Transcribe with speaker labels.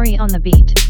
Speaker 1: Nori on the beat.